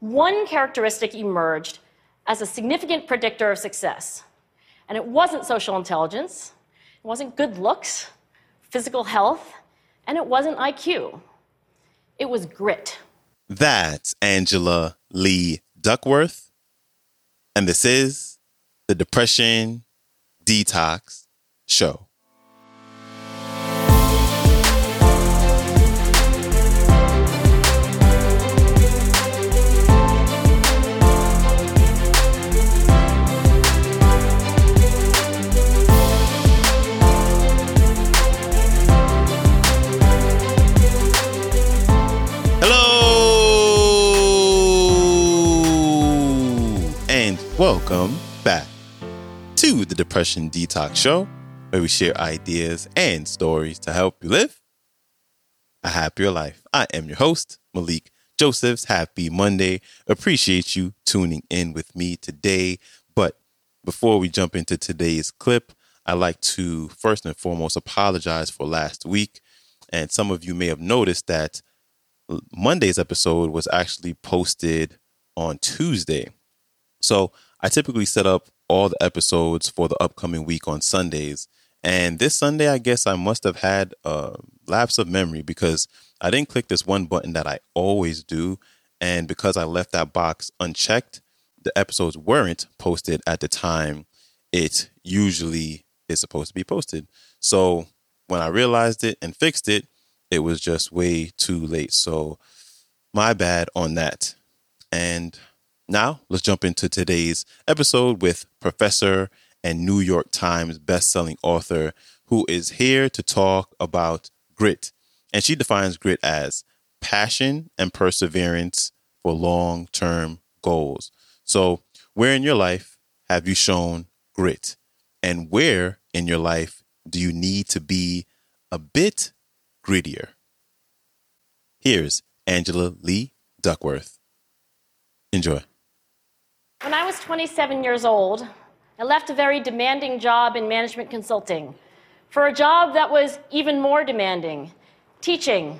one characteristic emerged as a significant predictor of success. And it wasn't social intelligence, it wasn't good looks, physical health, and it wasn't IQ. It was grit. That's Angela Lee Duckworth. And this is the Depression Detox Show. Welcome back to the Depression Detox Show, where we share ideas and stories to help you live a happier life. I am your host, Malikee Josephs. Happy Monday. Appreciate you tuning in with me today. But before we jump into today's clip, I'd like to first and foremost apologize for last week. And some of you may have noticed that Monday's episode was actually posted on Tuesday. So I typically set up all the episodes for the upcoming week on Sundays. And this Sunday, I guess I must have had a lapse of memory because I didn't click this one button that I always do. And because I left that box unchecked, the episodes weren't posted at the time it usually is supposed to be posted. So when I realized it and fixed it, it was just way too late. So my bad on that. And now, let's jump into today's episode with Professor and New York Times bestselling author who is here to talk about grit. And she defines grit as passion and perseverance for long term goals. So, where in your life have you shown grit? And where in your life do you need to be a bit grittier? Here's Angela Lee Duckworth. Enjoy. When I was 27 years old, I left a very demanding job in management consulting for a job that was even more demanding teaching.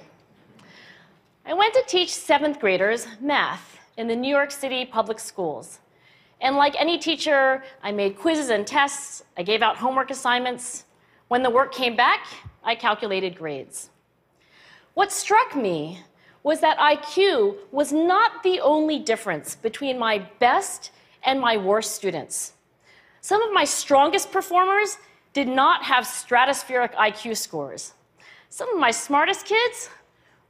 I went to teach seventh graders math in the New York City public schools. And like any teacher, I made quizzes and tests, I gave out homework assignments. When the work came back, I calculated grades. What struck me was that IQ was not the only difference between my best and my worst students. Some of my strongest performers did not have stratospheric IQ scores. Some of my smartest kids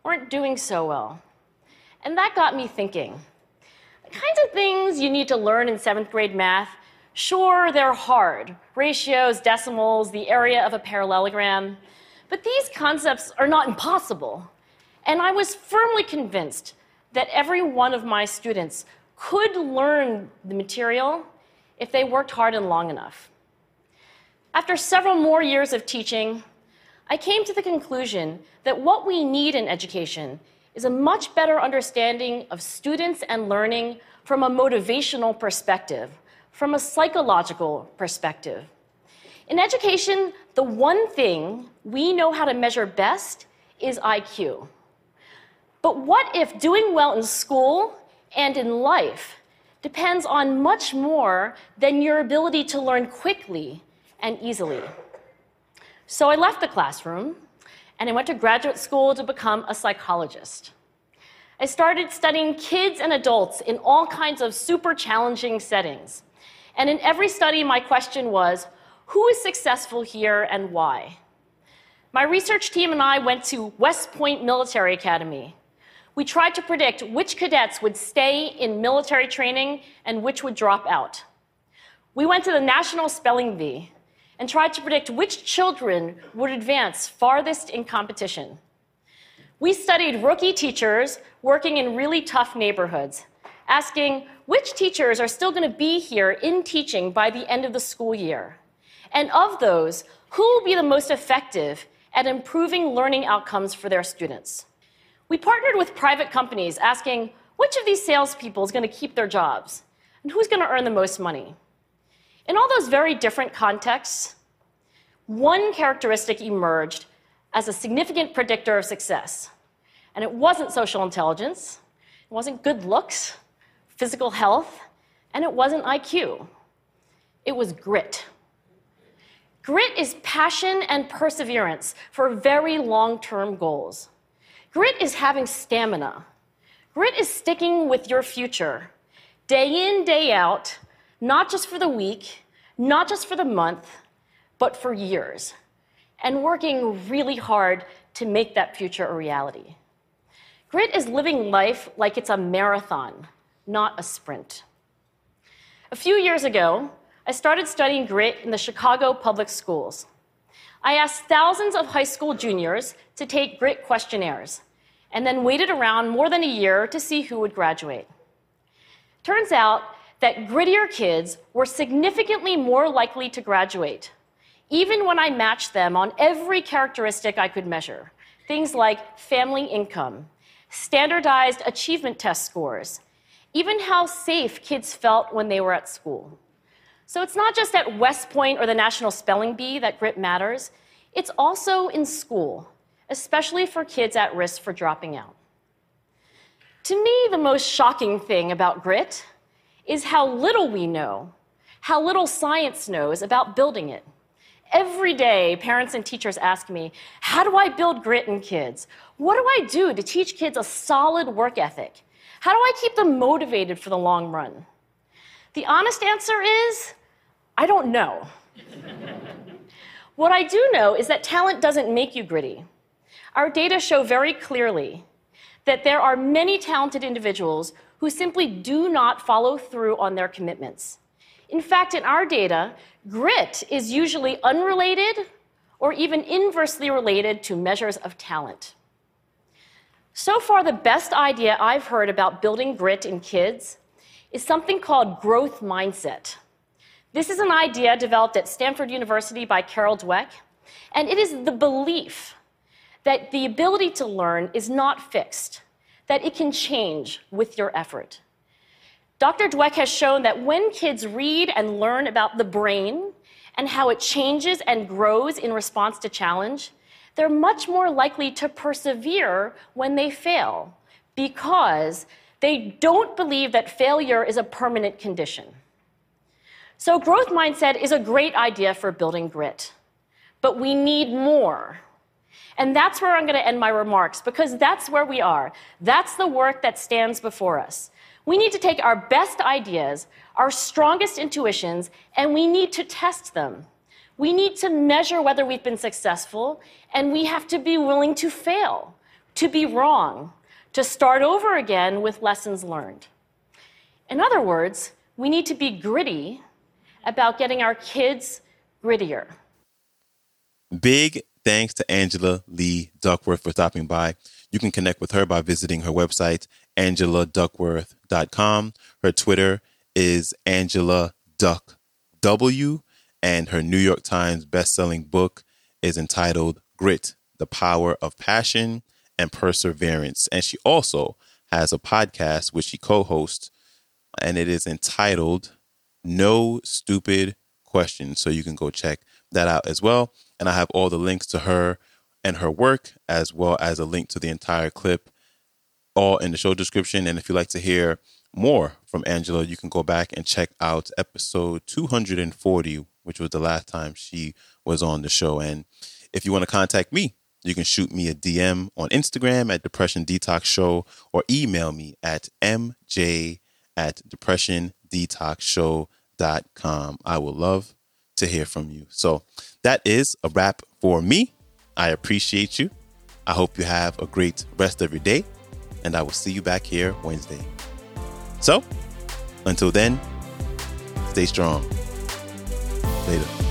weren't doing so well. And that got me thinking. The kinds of things you need to learn in seventh grade math, sure, they're hard ratios, decimals, the area of a parallelogram. But these concepts are not impossible. And I was firmly convinced that every one of my students could learn the material if they worked hard and long enough. After several more years of teaching, I came to the conclusion that what we need in education is a much better understanding of students and learning from a motivational perspective, from a psychological perspective. In education, the one thing we know how to measure best is IQ. But what if doing well in school and in life depends on much more than your ability to learn quickly and easily? So I left the classroom and I went to graduate school to become a psychologist. I started studying kids and adults in all kinds of super challenging settings. And in every study, my question was who is successful here and why? My research team and I went to West Point Military Academy, we tried to predict which cadets would stay in military training and which would drop out. We went to the National Spelling Bee and tried to predict which children would advance farthest in competition. We studied rookie teachers working in really tough neighborhoods, asking which teachers are still going to be here in teaching by the end of the school year. And of those, who will be the most effective at improving learning outcomes for their students? We partnered with private companies asking which of these salespeople is going to keep their jobs and who's going to earn the most money. In all those very different contexts, one characteristic emerged as a significant predictor of success. And it wasn't social intelligence, it wasn't good looks, physical health, and it wasn't IQ. It was grit. Grit is passion and perseverance for very long term goals. Grit is having stamina. Grit is sticking with your future, day in, day out, not just for the week, not just for the month, but for years, and working really hard to make that future a reality. Grit is living life like it's a marathon, not a sprint. A few years ago, I started studying grit in the Chicago public schools. I asked thousands of high school juniors to take grit questionnaires and then waited around more than a year to see who would graduate. Turns out that grittier kids were significantly more likely to graduate, even when I matched them on every characteristic I could measure things like family income, standardized achievement test scores, even how safe kids felt when they were at school. So it's not just at West Point or the National Spelling Bee that grit matters, it's also in school, especially for kids at risk for dropping out. To me, the most shocking thing about grit is how little we know, how little science knows about building it. Every day, parents and teachers ask me, How do I build grit in kids? What do I do to teach kids a solid work ethic? How do I keep them motivated for the long run? The honest answer is I don't know. what I do know is that talent doesn't make you gritty. Our data show very clearly that there are many talented individuals who simply do not follow through on their commitments. In fact, in our data, grit is usually unrelated or even inversely related to measures of talent. So far, the best idea I've heard about building grit in kids is something called growth mindset. This is an idea developed at Stanford University by Carol Dweck, and it is the belief that the ability to learn is not fixed, that it can change with your effort. Dr. Dweck has shown that when kids read and learn about the brain and how it changes and grows in response to challenge, they're much more likely to persevere when they fail because they don't believe that failure is a permanent condition. So, growth mindset is a great idea for building grit, but we need more. And that's where I'm going to end my remarks because that's where we are. That's the work that stands before us. We need to take our best ideas, our strongest intuitions, and we need to test them. We need to measure whether we've been successful, and we have to be willing to fail, to be wrong, to start over again with lessons learned. In other words, we need to be gritty about getting our kids grittier. Big thanks to Angela Lee Duckworth for stopping by. You can connect with her by visiting her website, angeladuckworth.com. Her Twitter is Angela Duck W and her New York Times best-selling book is entitled Grit: The Power of Passion and Perseverance. And she also has a podcast which she co-hosts and it is entitled No Stupid Questions. So you can go check that out as well. And I have all the links to her and her work as well as a link to the entire clip all in the show description and if you'd like to hear more from Angela, you can go back and check out episode 240 which was the last time she was on the show. And if you want to contact me, you can shoot me a DM on Instagram at Depression Detox Show or email me at mj at depressiondetoxshow.com. I would love to hear from you. So that is a wrap for me. I appreciate you. I hope you have a great rest of your day, and I will see you back here Wednesday. So until then, stay strong. Later.